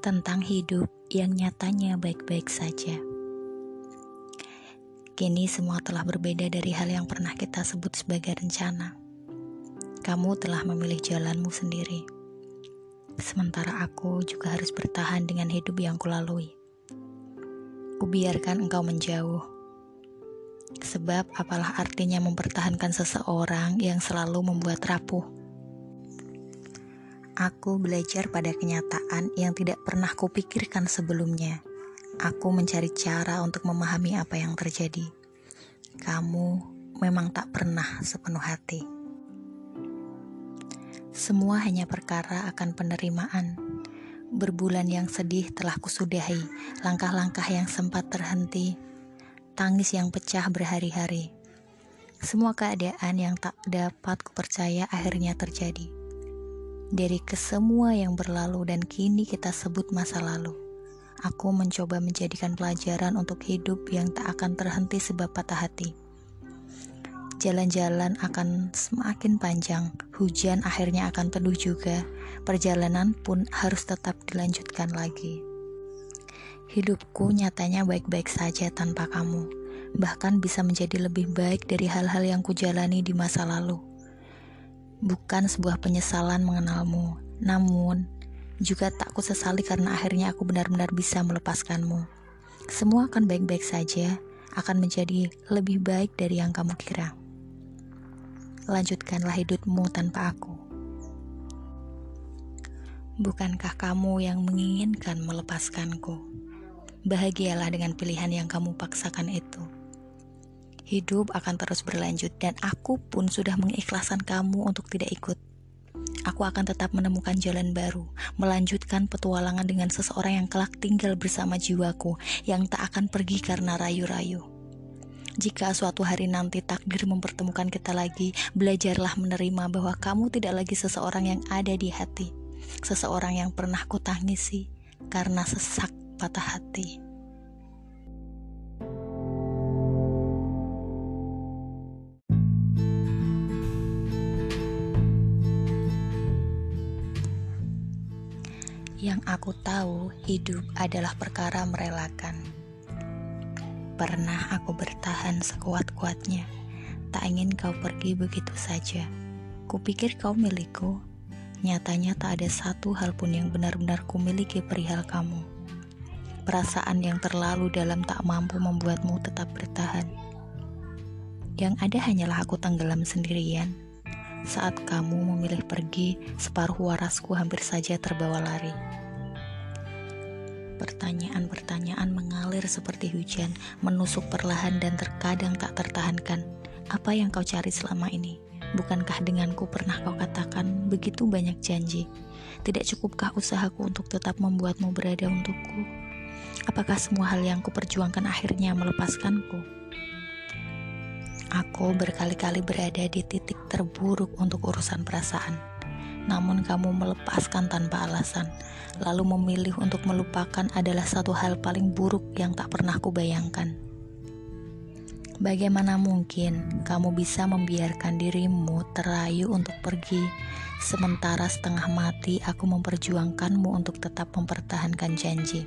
tentang hidup yang nyatanya baik-baik saja. Kini semua telah berbeda dari hal yang pernah kita sebut sebagai rencana. Kamu telah memilih jalanmu sendiri. Sementara aku juga harus bertahan dengan hidup yang kulalui. Kubiarkan engkau menjauh. Sebab apalah artinya mempertahankan seseorang yang selalu membuat rapuh Aku belajar pada kenyataan yang tidak pernah kupikirkan sebelumnya. Aku mencari cara untuk memahami apa yang terjadi. Kamu memang tak pernah sepenuh hati. Semua hanya perkara akan penerimaan. Berbulan yang sedih telah kusudahi, langkah-langkah yang sempat terhenti, tangis yang pecah berhari-hari. Semua keadaan yang tak dapat kupercaya akhirnya terjadi dari kesemua yang berlalu dan kini kita sebut masa lalu. Aku mencoba menjadikan pelajaran untuk hidup yang tak akan terhenti sebab patah hati. Jalan-jalan akan semakin panjang, hujan akhirnya akan teduh juga, perjalanan pun harus tetap dilanjutkan lagi. Hidupku nyatanya baik-baik saja tanpa kamu, bahkan bisa menjadi lebih baik dari hal-hal yang kujalani di masa lalu bukan sebuah penyesalan mengenalmu, namun juga tak ku sesali karena akhirnya aku benar-benar bisa melepaskanmu. Semua akan baik-baik saja, akan menjadi lebih baik dari yang kamu kira. Lanjutkanlah hidupmu tanpa aku. Bukankah kamu yang menginginkan melepaskanku? Bahagialah dengan pilihan yang kamu paksakan itu. Hidup akan terus berlanjut dan aku pun sudah mengikhlaskan kamu untuk tidak ikut. Aku akan tetap menemukan jalan baru, melanjutkan petualangan dengan seseorang yang kelak tinggal bersama jiwaku, yang tak akan pergi karena rayu-rayu. Jika suatu hari nanti takdir mempertemukan kita lagi, belajarlah menerima bahwa kamu tidak lagi seseorang yang ada di hati, seseorang yang pernah kutangisi karena sesak patah hati. Yang aku tahu, hidup adalah perkara merelakan. Pernah aku bertahan sekuat-kuatnya, tak ingin kau pergi begitu saja. Kupikir kau milikku, nyatanya tak ada satu hal pun yang benar-benar kumiliki perihal kamu. Perasaan yang terlalu dalam tak mampu membuatmu tetap bertahan. Yang ada hanyalah aku tenggelam sendirian. Saat kamu memilih pergi, separuh warasku hampir saja terbawa lari. Pertanyaan-pertanyaan mengalir seperti hujan, menusuk perlahan dan terkadang tak tertahankan. Apa yang kau cari selama ini? Bukankah denganku pernah kau katakan begitu banyak janji? Tidak cukupkah usahaku untuk tetap membuatmu berada untukku? Apakah semua hal yang kuperjuangkan akhirnya melepaskanku? Aku berkali-kali berada di titik terburuk untuk urusan perasaan namun kamu melepaskan tanpa alasan, lalu memilih untuk melupakan adalah satu hal paling buruk yang tak pernah kubayangkan. Bagaimana mungkin kamu bisa membiarkan dirimu terayu untuk pergi, sementara setengah mati aku memperjuangkanmu untuk tetap mempertahankan janji?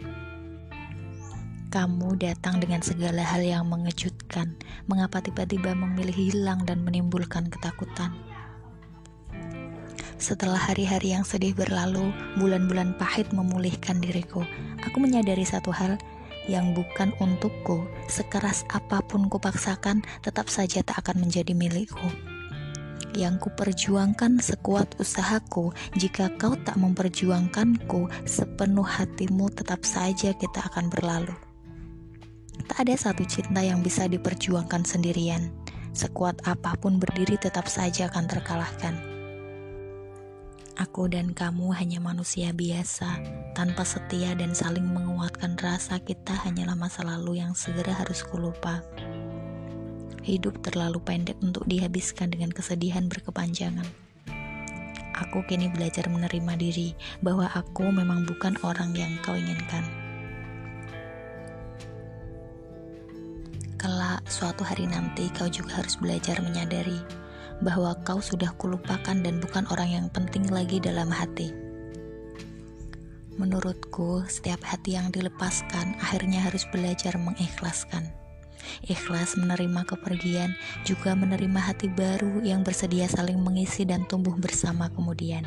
Kamu datang dengan segala hal yang mengejutkan. Mengapa tiba-tiba memilih hilang dan menimbulkan ketakutan? Setelah hari-hari yang sedih berlalu, bulan-bulan pahit memulihkan diriku. Aku menyadari satu hal yang bukan untukku, sekeras apa pun kupaksakan, tetap saja tak akan menjadi milikku. Yang kuperjuangkan sekuat usahaku, jika kau tak memperjuangkanku sepenuh hatimu, tetap saja kita akan berlalu. Tak ada satu cinta yang bisa diperjuangkan sendirian. Sekuat apa pun berdiri, tetap saja akan terkalahkan. Aku dan kamu hanya manusia biasa, tanpa setia dan saling menguatkan rasa kita hanyalah masa lalu yang segera harus kulupa. Hidup terlalu pendek untuk dihabiskan dengan kesedihan berkepanjangan. Aku kini belajar menerima diri bahwa aku memang bukan orang yang kau inginkan. Suatu hari nanti kau juga harus belajar menyadari bahwa kau sudah kulupakan dan bukan orang yang penting lagi dalam hati. Menurutku, setiap hati yang dilepaskan akhirnya harus belajar mengikhlaskan. Ikhlas menerima kepergian, juga menerima hati baru yang bersedia saling mengisi dan tumbuh bersama kemudian.